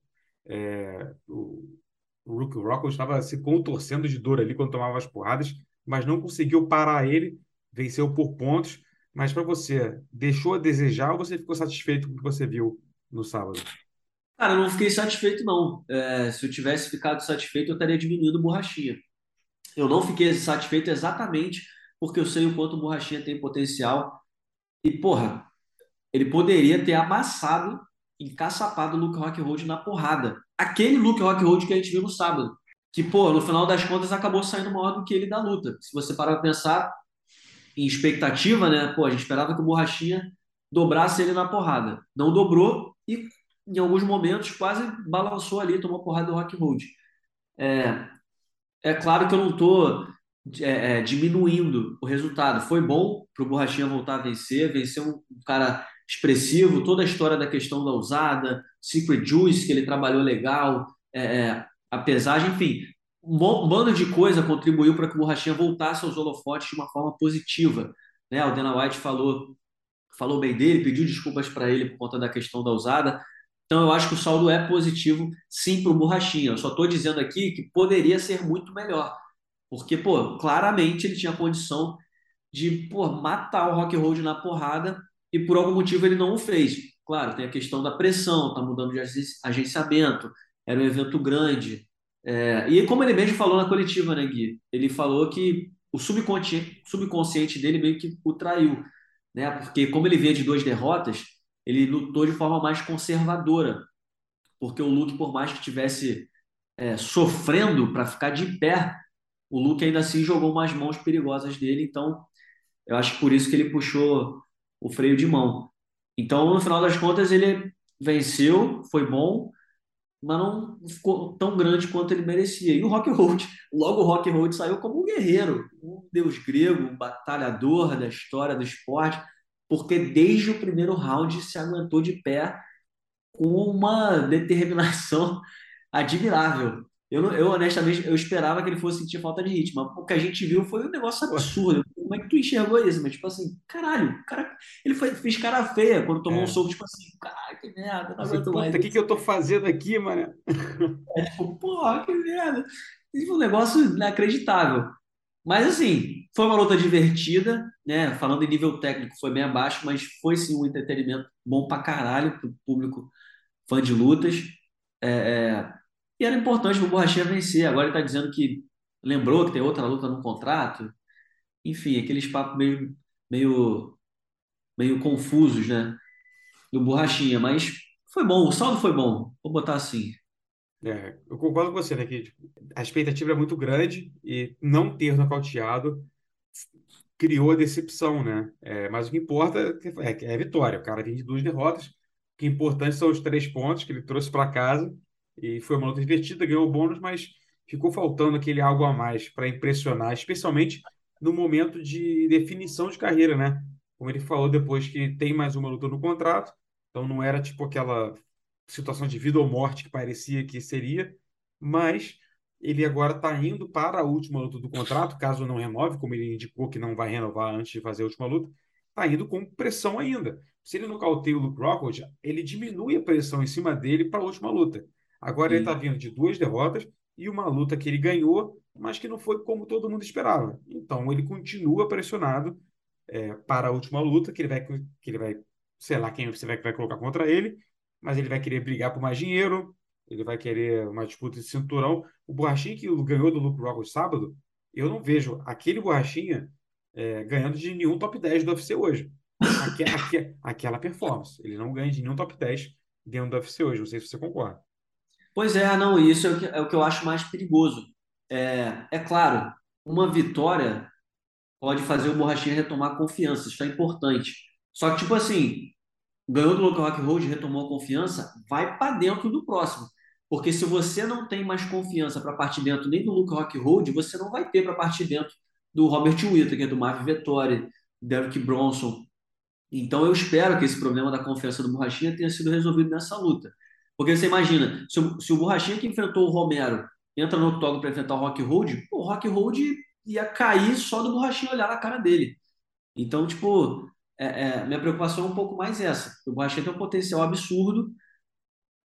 É, o, o Luke Rockhold estava se contorcendo de dor ali quando tomava as porradas, mas não conseguiu parar ele, venceu por pontos. Mas para você, deixou a desejar ou você ficou satisfeito com o que você viu no sábado? Cara, eu não fiquei satisfeito, não. É, se eu tivesse ficado satisfeito, eu estaria diminuindo Borrachinha. Eu não fiquei satisfeito exatamente porque eu sei o quanto Borrachinha tem potencial. E, porra, ele poderia ter amassado, encaçapado o Luke Rockhold na porrada. Aquele Luke Rockhold que a gente viu no sábado. Que, pô, no final das contas acabou saindo maior do que ele da luta. Se você parar pra pensar em expectativa, né? Pô, a gente esperava que o Borrachinha dobrasse ele na porrada. Não dobrou e, em alguns momentos, quase balançou ali, tomou porrada do Rockhold. É, é claro que eu não estou é, é, diminuindo o resultado. Foi bom para o Borrachinha voltar a vencer, vencer um, cara expressivo, toda a história da questão da usada, Secret Juice, que ele trabalhou legal, é, é, a pesagem, enfim, um bando de coisa contribuiu para que o Borrachinha voltasse aos holofotes de uma forma positiva. Né? O Dana White falou, falou bem dele, pediu desculpas para ele por conta da questão da usada. Então, eu acho que o saldo é positivo, sim, para o Borrachinha. Eu só estou dizendo aqui que poderia ser muito melhor. Porque, pô, claramente ele tinha condição de, pô, matar o Rock Road na porrada e por algum motivo ele não o fez. Claro, tem a questão da pressão, tá mudando de agen- agenciamento, era um evento grande. É, e como ele mesmo falou na coletiva, né, Gui? Ele falou que o subconsciente, subconsciente dele meio que o traiu, né? Porque como ele vinha de duas derrotas, ele lutou de forma mais conservadora. Porque o Luke, por mais que tivesse é, sofrendo para ficar de pé, o Luke ainda assim jogou umas mãos perigosas dele, então eu acho que por isso que ele puxou o freio de mão. Então, no final das contas, ele venceu, foi bom, mas não ficou tão grande quanto ele merecia. E o Rock Road, logo o Rock Road saiu como um guerreiro, um deus grego, um batalhador da história do esporte, porque desde o primeiro round se aguentou de pé com uma determinação admirável. Eu, eu, honestamente, eu esperava que ele fosse sentir falta de ritmo, o que a gente viu foi um negócio absurdo. Como é que tu enxergou isso? Mas, tipo assim, caralho, cara, ele foi, fez cara feia quando tomou um é. soco, tipo assim, caralho, que merda, não Assim, aguento mais o que que eu tô fazendo aqui, mano? É tipo, porra, que merda. Foi um negócio inacreditável. Mas, assim, foi uma luta divertida, né? Falando em nível técnico, foi bem abaixo, mas foi sim um entretenimento bom pra caralho pro público fã de lutas. É, é, e era importante pro Borrachinha vencer. Agora ele tá dizendo que lembrou que tem outra luta no contrato. Enfim, aqueles papos meio, meio meio confusos, né? Do Borrachinha, mas foi bom, o saldo foi bom, vou botar assim. É, eu concordo com você, né? Que tipo, a expectativa é muito grande e não ter nocauteado criou a decepção, né? É, mas o que importa é, é a vitória. O cara vem de duas derrotas. O que é importante são os três pontos que ele trouxe para casa. E foi uma luta divertida, ganhou o bônus, mas ficou faltando aquele algo a mais para impressionar, especialmente no momento de definição de carreira, né? Como ele falou depois que tem mais uma luta no contrato, então não era tipo aquela situação de vida ou morte que parecia que seria, mas ele agora está indo para a última luta do contrato, caso não renove, como ele indicou que não vai renovar antes de fazer a última luta, está indo com pressão ainda. Se ele nocauteia o Luke Rockhold, ele diminui a pressão em cima dele para a última luta. Agora Sim. ele está vindo de duas derrotas e uma luta que ele ganhou, mas que não foi como todo mundo esperava. Então ele continua pressionado é, para a última luta, que ele vai, que ele vai, sei lá quem você vai, vai colocar contra ele, mas ele vai querer brigar por mais dinheiro, ele vai querer uma disputa de cinturão. O Borrachinha que ganhou do Luke Rockhold sábado, eu não vejo aquele Borrachinha é, ganhando de nenhum top 10 do UFC hoje. Aque, aque, aquela performance. Ele não ganha de nenhum top 10 dentro do UFC hoje. Não sei se você concorda. Pois é, não, isso é o que, é o que eu acho mais perigoso. É, é claro, uma vitória pode fazer o Borrachinha retomar confiança, isso é importante. Só que, tipo assim, ganhou do Local Rock Road, retomou a confiança, vai para dentro do próximo. Porque se você não tem mais confiança para partir dentro nem do Luke Rock Road, você não vai ter para partir dentro do Robert Whittaker, do Marvin Vettori, Derek Bronson. Então eu espero que esse problema da confiança do Borrachinha tenha sido resolvido nessa luta. Porque você imagina, se o, se o Borrachinha que enfrentou o Romero entra no octógono para enfrentar o Rock Road, o Rock Road ia cair só do Borrachinha olhar na cara dele. Então, tipo, é, é, minha preocupação é um pouco mais essa. O Borrachinha tem um potencial absurdo,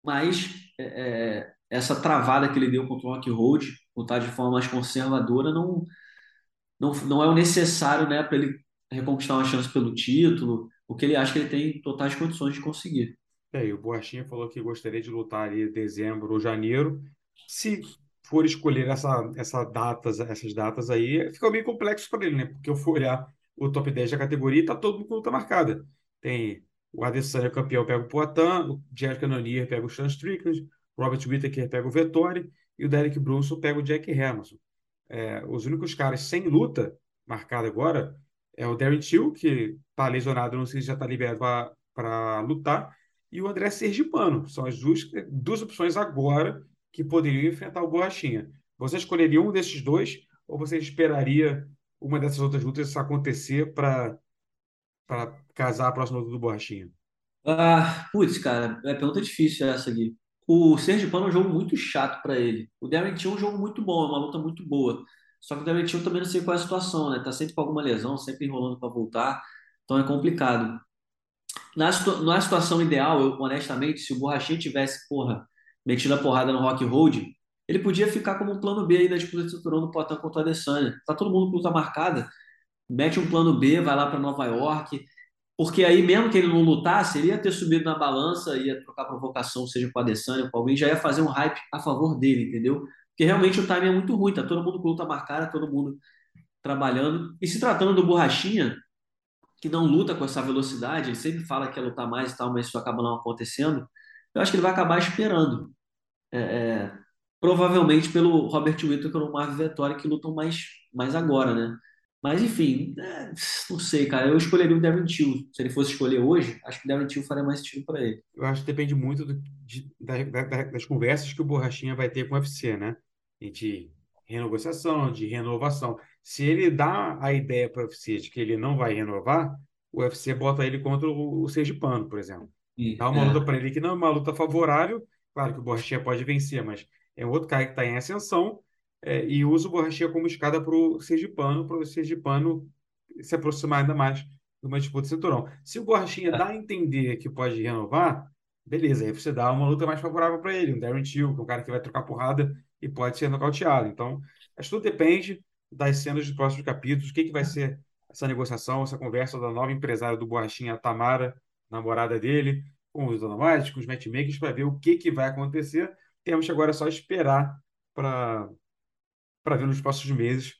mas é, é, essa travada que ele deu contra o Rock Road, lutar de forma mais conservadora, não, não, não é o necessário né, para ele reconquistar uma chance pelo título, o que ele acha que ele tem totais condições de conseguir. É, e o Borrachinha falou que gostaria de lutar em dezembro ou janeiro. Se for escolher essa, essa datas, essas datas aí, fica meio complexo para ele, né? Porque eu for olhar o top 10 da categoria e tá todo mundo com luta marcada. Tem o Adesanya campeão pega o Poitin, o Jack Cannonier pega o Sean Strickland, o Robert Whittaker pega o Vettori e o Derek Brunson pega o Jack Hermanson. É, os únicos caras sem luta marcada agora é o Darren Till, que está lesionado, não sei se já está liberado para lutar, e o André Sergipano. São as duas, duas opções agora que poderiam enfrentar o Borrachinha. Você escolheria um desses dois ou você esperaria uma dessas outras lutas acontecer para para casar a próxima do Borrachinha? Ah, putz, cara, é pergunta difícil essa aqui. O Sergipano é um jogo muito chato para ele. O Darren Till é um jogo muito bom, é uma luta muito boa. Só que o Darren Till também não sei qual é a situação, né? Tá sempre com alguma lesão, sempre enrolando para voltar. Então é complicado. Na, na situação ideal, eu, honestamente, se o Borrachinha tivesse, porra, metido a porrada no Rock Road, ele podia ficar como um plano B aí da disputa de cinturão do Poitin contra o Adesanya. Tá todo mundo com luta marcada mete um plano B, vai lá para Nova York, porque aí mesmo que ele não lutasse, ele ia ter subido na balança, ia trocar provocação, seja com a Adesanya ou com alguém, já ia fazer um hype a favor dele, entendeu? Porque realmente o timing é muito ruim, tá todo mundo com luta marcada, todo mundo trabalhando. E se tratando do Borrachinha, que não luta com essa velocidade, ele sempre fala que ia lutar mais e tal, mas isso acaba não acontecendo, eu acho que ele vai acabar esperando. É, é, provavelmente pelo Robert Whittaker ou Marvin Vettori, que lutam mais, mais agora, né? Mas, enfim, é, não sei, cara. Eu escolheria o Devin Till. Se ele fosse escolher hoje, acho que o Devin Till faria mais sentido para ele. Eu acho que depende muito do, de, da, da, das conversas que o Borrachinha vai ter com o UFC, né? De renegociação, de renovação. Se ele dá a ideia para o UFC de que ele não vai renovar, o UFC bota ele contra o, o Sergipano, por exemplo. E, dá uma é. luta para ele que não é uma luta favorável. Claro que o Borrachinha pode vencer, mas é um outro cara que está em ascensão é, e usa o Borrachinha como escada para o Sergipano, para o Sergipano se aproximar ainda mais de uma disputa de cinturão. Se o Borrachinha é. dá a entender que pode renovar, beleza, aí você dá uma luta mais favorável para ele, um Darren Till, que é um cara que vai trocar porrada e pode ser nocauteado. Então, acho que tudo depende das cenas dos próximos capítulos, o que, que vai ser essa negociação, essa conversa da nova empresária do Borrachinha, a Tamara, namorada dele, com os donomates, com os matchmakers, para ver o que, que vai acontecer. Temos que agora só esperar para para ver nos próximos meses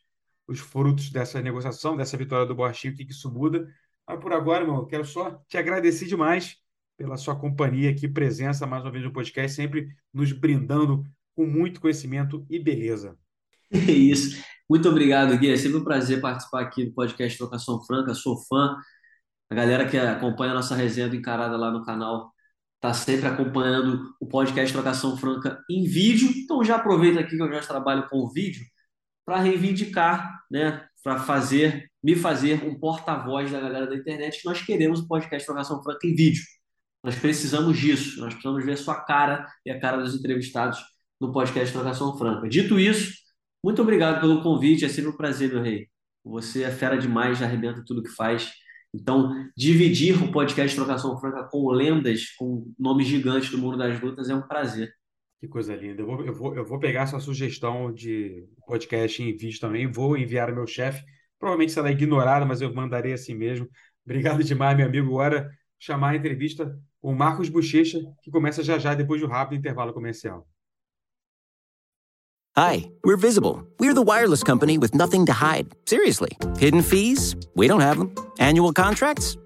os frutos dessa negociação, dessa vitória do Borrachinho, o que, isso muda. Mas por agora, meu, eu quero só te agradecer demais pela sua companhia aqui, presença mais uma vez no podcast, sempre nos brindando com muito conhecimento e beleza. Isso. Muito obrigado, Gui. É sempre um prazer participar aqui do podcast Trocação Franca. Sou fã. A galera que acompanha a nossa resenha do Encarada lá no canal está sempre acompanhando o podcast Trocação Franca em vídeo. Então já aproveita aqui que eu já trabalho com o vídeo para reivindicar, né, para fazer, me fazer um porta-voz da galera da internet nós queremos o podcast Trocação Franca em vídeo. Nós precisamos disso, nós precisamos ver a sua cara e a cara dos entrevistados no podcast Trocação Franca. Dito isso, muito obrigado pelo convite, é sempre um prazer, meu rei. Você é fera demais, arrebenta tudo que faz. Então, dividir o podcast Trocação Franca com lendas, com nomes gigantes do mundo das lutas é um prazer. Que coisa linda. Eu vou, eu vou, eu vou pegar essa sugestão de podcast em vídeo também, vou enviar ao meu chefe. Provavelmente será ignorado, mas eu mandarei assim mesmo. Obrigado demais, meu amigo. Agora, chamar a entrevista com o Marcos Bochecha, que começa já já depois do rápido intervalo comercial. Hi, we're Visible. We're the wireless company with nothing to hide. Seriously. Hidden fees? We don't have them. Annual contracts?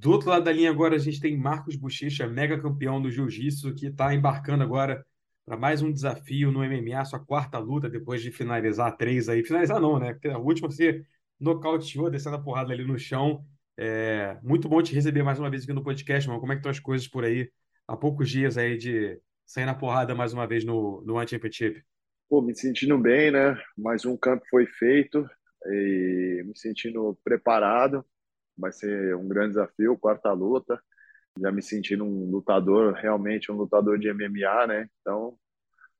Do outro lado da linha agora a gente tem Marcos Bochecha, mega campeão do jiu-jitsu, que está embarcando agora para mais um desafio no MMA, sua quarta luta depois de finalizar três aí. Finalizar não, né? Porque a última você nocauteou, descendo a porrada ali no chão. É, muito bom te receber mais uma vez aqui no podcast, mano. Como é que estão as coisas por aí? Há poucos dias aí de sair na porrada mais uma vez no, no One Championship. Pô, me sentindo bem, né? Mais um campo foi feito e me sentindo preparado vai ser um grande desafio, quarta luta. Já me sentindo um lutador, realmente um lutador de MMA, né? Então,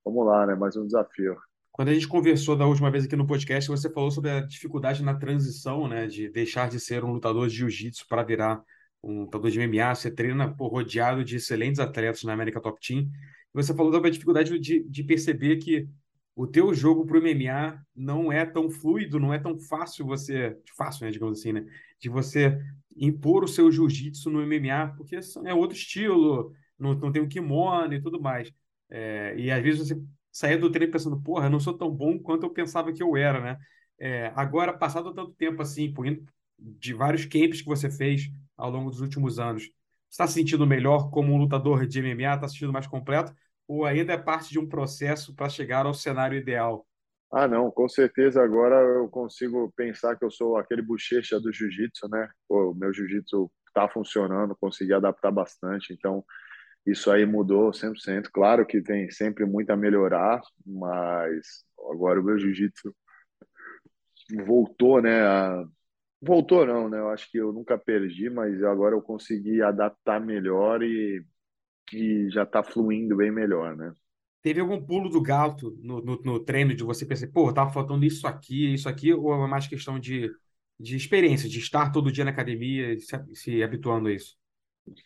vamos lá, né? Mais um desafio. Quando a gente conversou da última vez aqui no podcast, você falou sobre a dificuldade na transição, né? De deixar de ser um lutador de jiu-jitsu para virar um lutador de MMA. Você treina por rodeado de excelentes atletas na América Top Team. Você falou sobre a dificuldade de, de perceber que o teu jogo para o MMA não é tão fluido, não é tão fácil você, fácil, né, digamos assim, né, de você impor o seu jiu-jitsu no MMA, porque é outro estilo, não, não tem o kimono e tudo mais. É, e às vezes você saia do treino pensando, porra, eu não sou tão bom quanto eu pensava que eu era, né? É, agora, passado tanto tempo assim, por, de vários camps que você fez ao longo dos últimos anos, está se sentindo melhor como um lutador de MMA? Está se sentindo mais completo? Ou ainda é parte de um processo para chegar ao cenário ideal? Ah, não, com certeza agora eu consigo pensar que eu sou aquele bochecha do jiu-jitsu, né? o meu jiu-jitsu está funcionando, consegui adaptar bastante, então isso aí mudou 100%. Claro que tem sempre muito a melhorar, mas agora o meu jiu-jitsu voltou, né? A... Voltou não, né? Eu acho que eu nunca perdi, mas agora eu consegui adaptar melhor e que já está fluindo bem melhor, né? Teve algum pulo do gato no, no, no treino de você pensar, pô, tava faltando isso aqui, isso aqui, ou é mais questão de, de experiência, de estar todo dia na academia e se, se habituando a isso?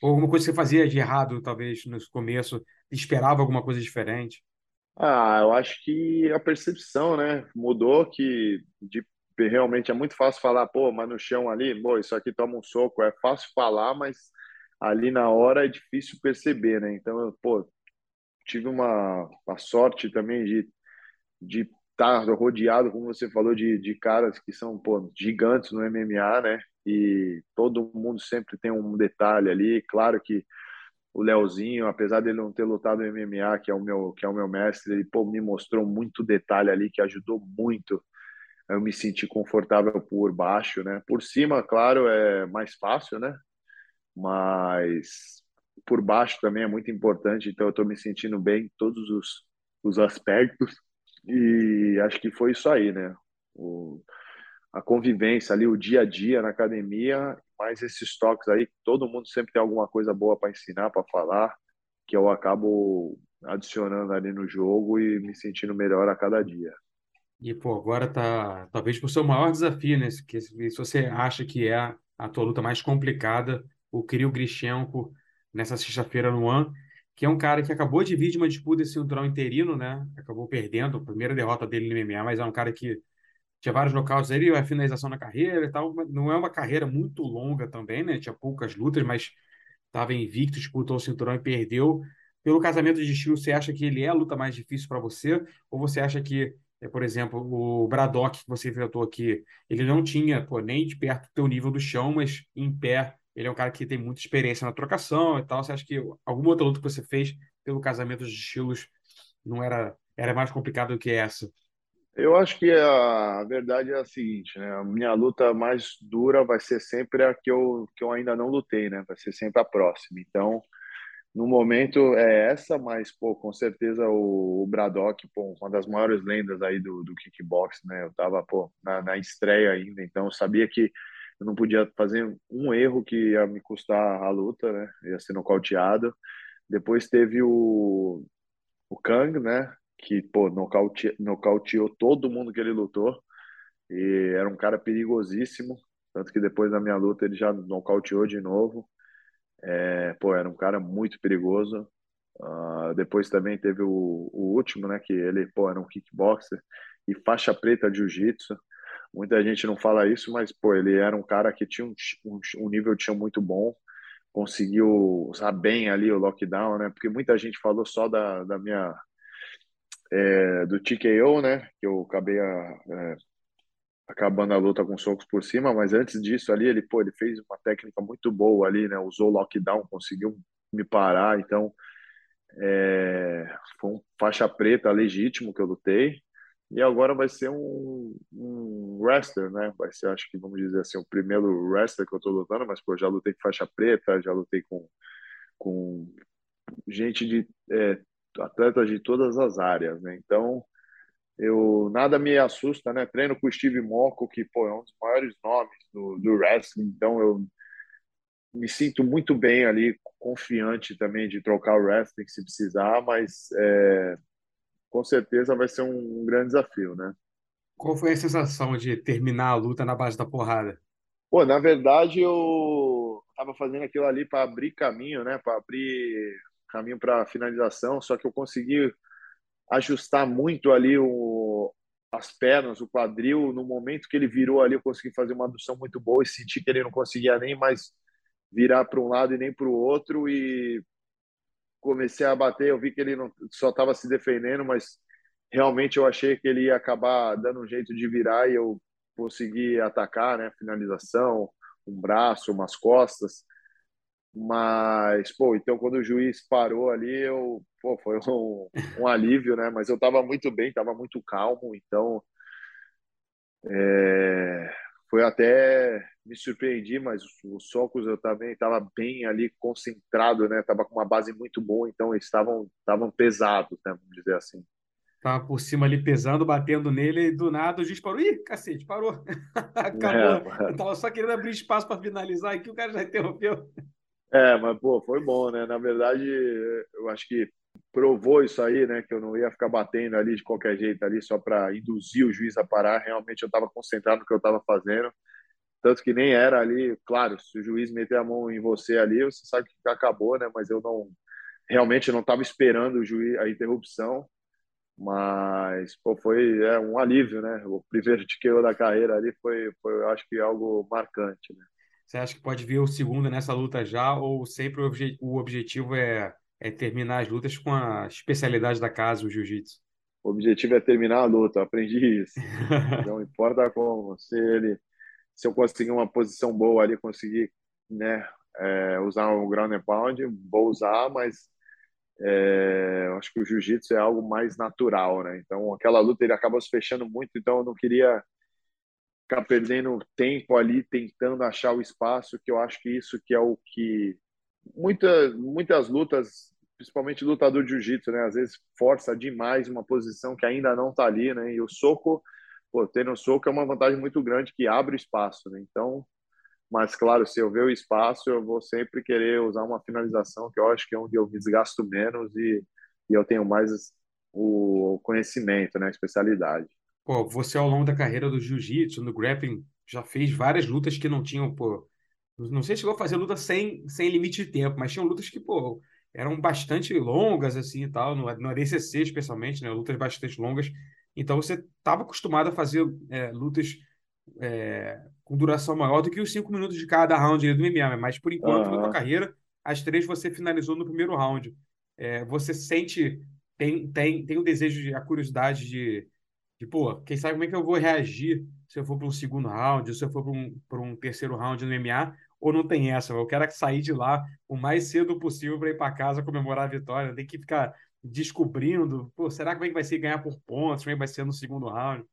Ou alguma coisa que você fazia de errado, talvez, no começo, esperava alguma coisa diferente? Ah, eu acho que a percepção, né, mudou que de, realmente é muito fácil falar, pô, mas no chão ali, pô, isso aqui toma um soco, é fácil falar, mas ali na hora é difícil perceber, né? Então, eu, pô, tive uma, uma sorte também de de estar tá rodeado, como você falou, de, de caras que são pô, gigantes no MMA, né? E todo mundo sempre tem um detalhe ali. Claro que o Leozinho, apesar dele não ter lutado MMA, que é o meu que é o meu mestre, ele pô, me mostrou muito detalhe ali que ajudou muito. Eu me senti confortável por baixo, né? Por cima, claro, é mais fácil, né? Mas por baixo também é muito importante, então eu estou me sentindo bem em todos os, os aspectos e acho que foi isso aí, né? O, a convivência ali, o dia a dia na academia, mais esses toques aí, todo mundo sempre tem alguma coisa boa para ensinar, para falar, que eu acabo adicionando ali no jogo e me sentindo melhor a cada dia. E, pô, agora tá talvez o seu maior desafio, né? Que se você acha que é a tua luta mais complicada, o Kirill Grishenko, nessa sexta-feira no One, que é um cara que acabou de vir de uma disputa esse cinturão interino, né? Acabou perdendo a primeira derrota dele no MMA, mas é um cara que tinha vários nocautes ali, a finalização na carreira e tal. Não é uma carreira muito longa também, né? Tinha poucas lutas, mas estava invicto, disputou o cinturão e perdeu. Pelo casamento de estilo, você acha que ele é a luta mais difícil para você? Ou você acha que, é, por exemplo, o Braddock que você enfrentou aqui, ele não tinha pô, nem de perto do teu nível do chão, mas em pé ele é um cara que tem muita experiência na trocação e tal. Você acha que alguma outra luta que você fez pelo casamento de estilos não era, era mais complicado do que essa? Eu acho que a verdade é a seguinte, né? A minha luta mais dura vai ser sempre a que eu, que eu ainda não lutei, né? Vai ser sempre a próxima. Então, no momento é essa, mas, pô, com certeza o, o Braddock, pô, uma das maiores lendas aí do, do kickbox, né? Eu tava, pô, na, na estreia ainda, então eu sabia que eu não podia fazer um erro que ia me custar a luta, né? Ia ser nocauteado. Depois teve o, o Kang, né? Que, pô, nocaute, nocauteou todo mundo que ele lutou. E era um cara perigosíssimo. Tanto que depois da minha luta ele já nocauteou de novo. É, pô, era um cara muito perigoso. Uh, depois também teve o, o último, né? Que ele, pô, era um kickboxer e faixa preta de jiu-jitsu. Muita gente não fala isso, mas pô, ele era um cara que tinha um, um, um nível tinha muito bom, conseguiu usar bem ali o lockdown, né? Porque muita gente falou só da, da minha é, do TKO, né? Que eu acabei a, é, acabando a luta com socos por cima, mas antes disso ali ele pô, ele fez uma técnica muito boa ali, né? Usou lockdown, conseguiu me parar, então é, foi um faixa preta legítimo que eu lutei. E agora vai ser um, um wrestler, né? Vai ser, acho que vamos dizer assim, o primeiro wrestler que eu tô lutando, mas pô, já lutei com faixa preta, já lutei com, com gente de é, atletas de todas as áreas, né? Então, eu nada me assusta, né? Treino com o Steve Mocco, que pô, é um dos maiores nomes do, do wrestling, então eu me sinto muito bem ali, confiante também de trocar o wrestling se precisar, mas é, com certeza vai ser um grande desafio, né? Qual foi a sensação de terminar a luta na base da porrada? Pô, na verdade eu estava fazendo aquilo ali para abrir caminho, né? Para abrir caminho para finalização, só que eu consegui ajustar muito ali o, as pernas, o quadril. No momento que ele virou ali, eu consegui fazer uma adução muito boa e senti que ele não conseguia nem mais virar para um lado e nem para o outro. E comecei a bater, eu vi que ele não, só estava se defendendo, mas realmente eu achei que ele ia acabar dando um jeito de virar e eu consegui atacar, né? Finalização, um braço, umas costas. Mas, pô, então quando o juiz parou ali, eu, pô, foi um, um alívio, né? Mas eu estava muito bem, estava muito calmo, então é, foi até me surpreendi, mas os socos eu também estava bem ali concentrado, né? Tava com uma base muito boa, então eles estavam estavam pesados, né? Vamos dizer assim. Tava por cima ali pesando, batendo nele, e do nada o juiz parou. Ih, cacete, parou. Acabou. É, eu tava só querendo abrir espaço para finalizar aqui, o cara já interrompeu. É, mas pô, foi bom, né? Na verdade, eu acho que provou isso aí, né? Que eu não ia ficar batendo ali de qualquer jeito ali só para induzir o juiz a parar. Realmente eu estava concentrado no que eu estava fazendo, tanto que nem era ali. Claro, se o juiz meter a mão em você ali, você sabe que acabou, né? Mas eu não realmente não estava esperando o juiz a interrupção. Mas pô, foi é, um alívio, né? O primeiro TKO da carreira ali foi, foi, eu acho que algo marcante, né? Você acha que pode vir o segundo nessa luta já ou sempre o, obje o objetivo é é terminar as lutas com a especialidade da casa, o jiu-jitsu. O objetivo é terminar a luta, aprendi isso. Não importa como, se ele, se eu conseguir uma posição boa ali, conseguir, né, é, usar o ground and pound, vou usar, mas é, eu acho que o jiu-jitsu é algo mais natural, né? Então, aquela luta ele acaba se fechando muito, então eu não queria ficar perdendo tempo ali tentando achar o espaço, que eu acho que isso que é o que muita, muitas lutas principalmente lutador de jiu-jitsu, né? Às vezes força demais uma posição que ainda não está ali, né? E o soco, pô, ter no soco é uma vantagem muito grande que abre espaço, né? Então, mas claro, se eu ver o espaço, eu vou sempre querer usar uma finalização que eu acho que é onde eu me desgasto menos e, e eu tenho mais o conhecimento, né? A especialidade. Pô, você ao longo da carreira do jiu-jitsu, no grappling, já fez várias lutas que não tinham, pô, Não sei se chegou a fazer luta sem, sem limite de tempo, mas tinham lutas que, pô, eram bastante longas, assim, e tal, no, no ADCC especialmente, né? Lutas bastante longas. Então você estava acostumado a fazer é, lutas é, com duração maior do que os cinco minutos de cada round do MMA, mas por enquanto uhum. na tua carreira, as três você finalizou no primeiro round. É, você sente, tem, tem, tem o desejo, a curiosidade de, de, pô, quem sabe como é que eu vou reagir se eu for para um segundo round, se eu for para um, um terceiro round no MMA, ou não tem essa? Eu quero sair de lá o mais cedo possível para ir para casa comemorar a vitória. Tem que ficar descobrindo, pô, será que vai ser ganhar por pontos? Como é vai ser no segundo round?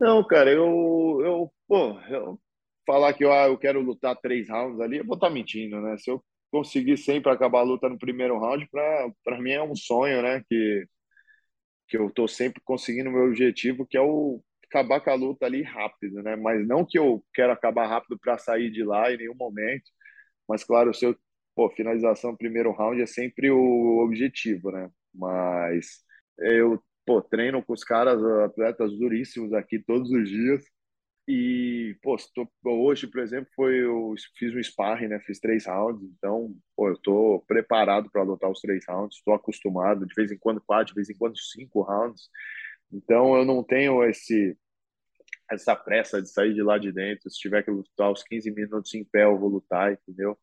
Não, cara, eu, eu, pô, eu falar que eu, ah, eu quero lutar três rounds ali, eu vou estar tá mentindo, né? Se eu conseguir sempre acabar a luta no primeiro round, para mim é um sonho, né? Que, que eu tô sempre conseguindo o meu objetivo, que é o acabar com a luta ali rápido, né? Mas não que eu quero acabar rápido para sair de lá em nenhum momento, mas claro, o seu pô, finalização primeiro round é sempre o objetivo, né? Mas eu pô, treino com os caras, atletas duríssimos aqui todos os dias. E, pô, tô, hoje, por exemplo, foi eu fiz um sparring, né? Fiz três rounds, então, pô, eu tô preparado para lutar os três rounds, estou acostumado, de vez em quando quatro, de vez em quando cinco rounds. Então, eu não tenho esse essa pressa de sair de lá de dentro. Se tiver que lutar os 15 minutos em pé, eu vou lutar, entendeu?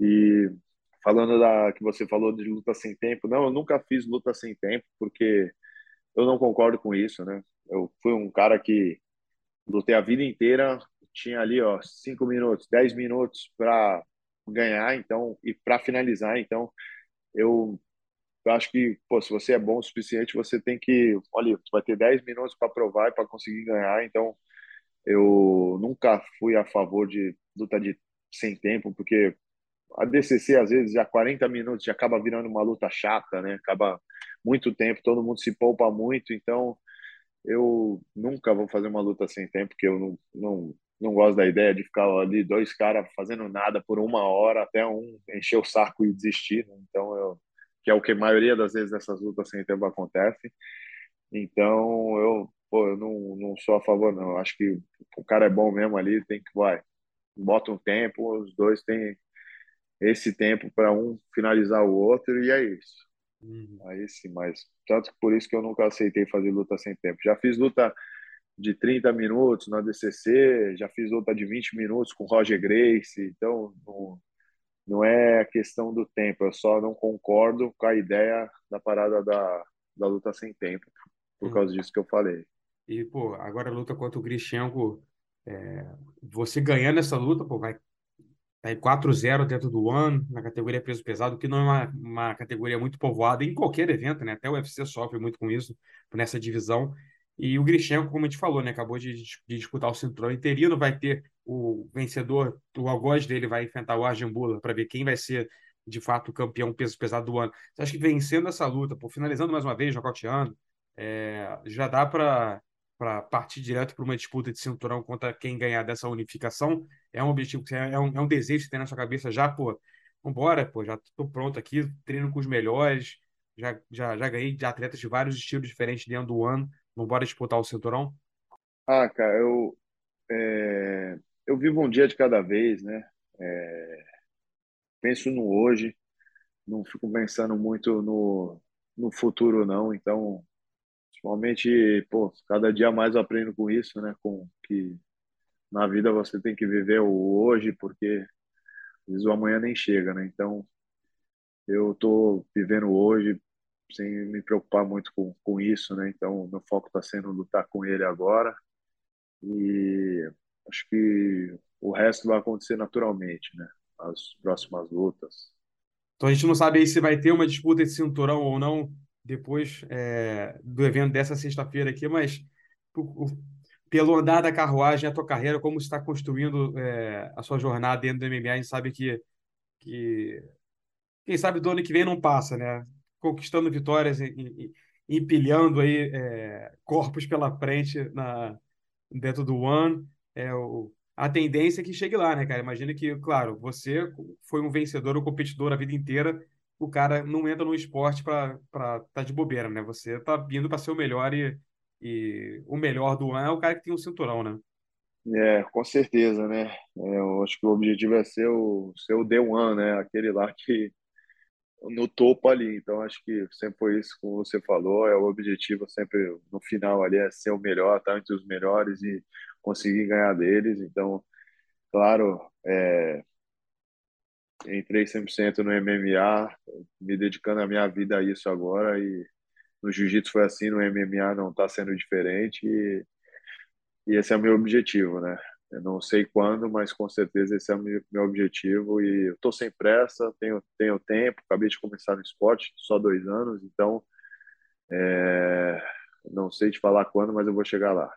E falando da que você falou de luta sem tempo, não, eu nunca fiz luta sem tempo, porque eu não concordo com isso, né? Eu fui um cara que lutei a vida inteira, tinha ali, ó, cinco minutos, dez minutos para ganhar, então, e para finalizar, então, eu, eu acho que, pô, se você é bom o suficiente, você tem que, olha, você vai ter dez minutos para provar e para conseguir ganhar, então, eu nunca fui a favor de luta de sem tempo, porque a DCC às vezes já 40 minutos já acaba virando uma luta chata, né? Acaba muito tempo, todo mundo se poupa muito, então eu nunca vou fazer uma luta sem tempo, porque eu não, não, não gosto da ideia de ficar ali dois caras fazendo nada por uma hora até um encher o saco e desistir, né? então eu que é o que a maioria das vezes nessas lutas sem tempo acontece. Então eu, pô, eu não, não sou a favor não. Eu acho que o cara é bom mesmo ali, tem que vai, bota um tempo, os dois têm esse tempo para um finalizar o outro e é isso. Uhum. Aí sim, mas tanto que por isso que eu nunca aceitei fazer luta sem tempo. Já fiz luta de 30 minutos na DCC, já fiz luta de 20 minutos com Roger Grace, então não, não é questão do tempo, eu só não concordo com a ideia da parada da, da luta sem tempo, por uhum. causa disso que eu falei. E, pô, agora a luta contra o Grishenko, é, você ganhando essa luta, pô, vai Tá aí 4-0 dentro do One, na categoria peso pesado, que não é uma, uma categoria muito povoada em qualquer evento, né? Até o UFC sofre muito com isso, nessa divisão. E o Grishenko, como a gente falou, né? Acabou de, de disputar o cinturão interino, vai ter o vencedor, o algoz dele vai enfrentar o Arjambula para ver quem vai ser de fato o campeão peso pesado do ano. Você acha que vencendo essa luta, finalizando mais uma vez, nocauteando, é, já dá para para partir direto para uma disputa de cinturão contra quem ganhar dessa unificação? É um objetivo, é um, é um desejo que tem na sua cabeça já, pô, vambora, pô, já estou pronto aqui, treino com os melhores, já, já, já ganhei de atletas de vários estilos diferentes dentro do ano, vambora disputar o cinturão? Ah, cara, eu, é, eu vivo um dia de cada vez, né? É, penso no hoje, não fico pensando muito no, no futuro, não, então Principalmente, pô, cada dia mais eu aprendo com isso, né? Com que na vida você tem que viver o hoje, porque às vezes o amanhã nem chega, né? Então, eu tô vivendo hoje sem me preocupar muito com, com isso, né? Então, meu foco está sendo lutar com ele agora e acho que o resto vai acontecer naturalmente, né? As próximas lutas. Então a gente não sabe aí se vai ter uma disputa de cinturão ou não depois é, do evento dessa sexta-feira aqui, mas pelo andar da carruagem, a tua carreira, como está construindo é, a sua jornada dentro do MMA, a gente sabe que, que quem sabe do ano que vem não passa, né? Conquistando vitórias e, e empilhando aí é, corpos pela frente na, dentro do One. É, o, a tendência é que chegue lá, né, cara? Imagina que, claro, você foi um vencedor, um competidor a vida inteira, o cara não entra no esporte para estar tá de bobeira, né? Você tá vindo para ser o melhor e, e o melhor do ano é o cara que tem o um cinturão, né? É, com certeza, né? É, eu acho que o objetivo é ser o, ser o day one, né? Aquele lá que no topo ali. Então, acho que sempre foi isso como você falou. É o objetivo sempre no final ali é ser o melhor, estar entre os melhores e conseguir ganhar deles. Então, claro, é, entrei 100% no MMA, me dedicando a minha vida a isso agora e no jiu-jitsu foi assim, no MMA não está sendo diferente e, e esse é o meu objetivo, né? Eu não sei quando, mas com certeza esse é o meu objetivo e eu estou sem pressa, tenho, tenho tempo, acabei de começar no esporte, só dois anos, então é, não sei te falar quando, mas eu vou chegar lá.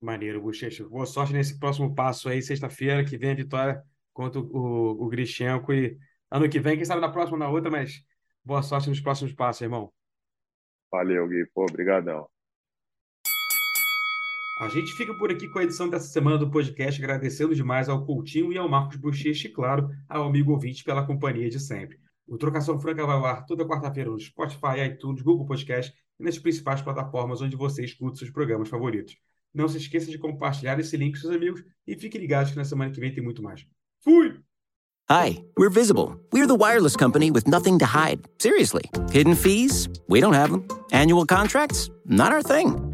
Maneiro, Bochecha. Boa sorte nesse próximo passo aí, sexta-feira, que vem a vitória contra o, o Grichenko e ano que vem, quem sabe na próxima ou na outra, mas boa sorte nos próximos passos, irmão. Valeu, Gui. Pô, obrigadão. A gente fica por aqui com a edição dessa semana do podcast, agradecendo demais ao Coutinho e ao Marcos Bochecha e, claro, ao amigo ouvinte pela companhia de sempre. O Trocação Franca vai ao ar toda quarta-feira no Spotify, iTunes, Google Podcast e nas principais plataformas onde você escuta seus programas favoritos. Não se esqueça de compartilhar esse link com seus amigos e fique ligado que na semana que vem tem muito mais. Fui! Hi, we're Visible. We're the wireless company with nothing to hide. Seriously. Hidden fees? We don't have them. Annual contracts? Not our thing.